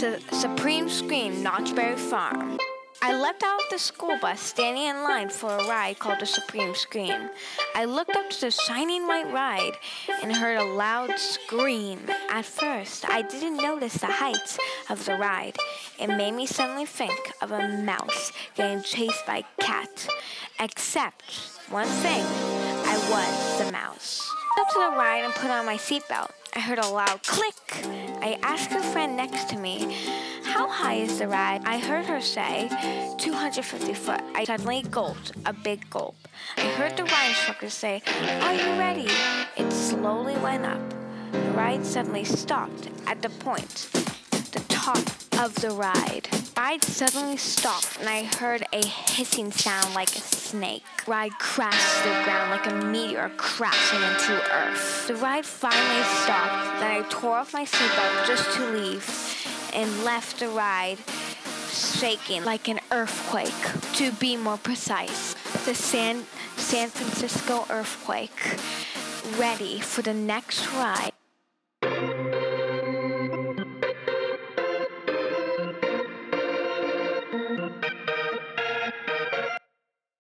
to Supreme Scream Knott's Berry Farm. I leapt out of the school bus, standing in line for a ride called the Supreme Scream. I looked up to the shining white ride and heard a loud scream. At first, I didn't notice the heights of the ride. It made me suddenly think of a mouse getting chased by a cat. Except one thing, I was the mouse. Up to the ride and put on my seatbelt. I heard a loud click. I asked a friend next to me, How high is the ride? I heard her say, 250 foot. I suddenly gulped a big gulp. I heard the ride instructor say, Are you ready? It slowly went up. The ride suddenly stopped at the point, the top of the ride. Ride suddenly stopped and I heard a hissing sound like a snake. Ride crashed to the ground like a meteor crashing into Earth. The ride finally stopped. Then I tore off my seatbelt just to leave and left the ride shaking like an earthquake. To be more precise, the San San Francisco earthquake. Ready for the next ride.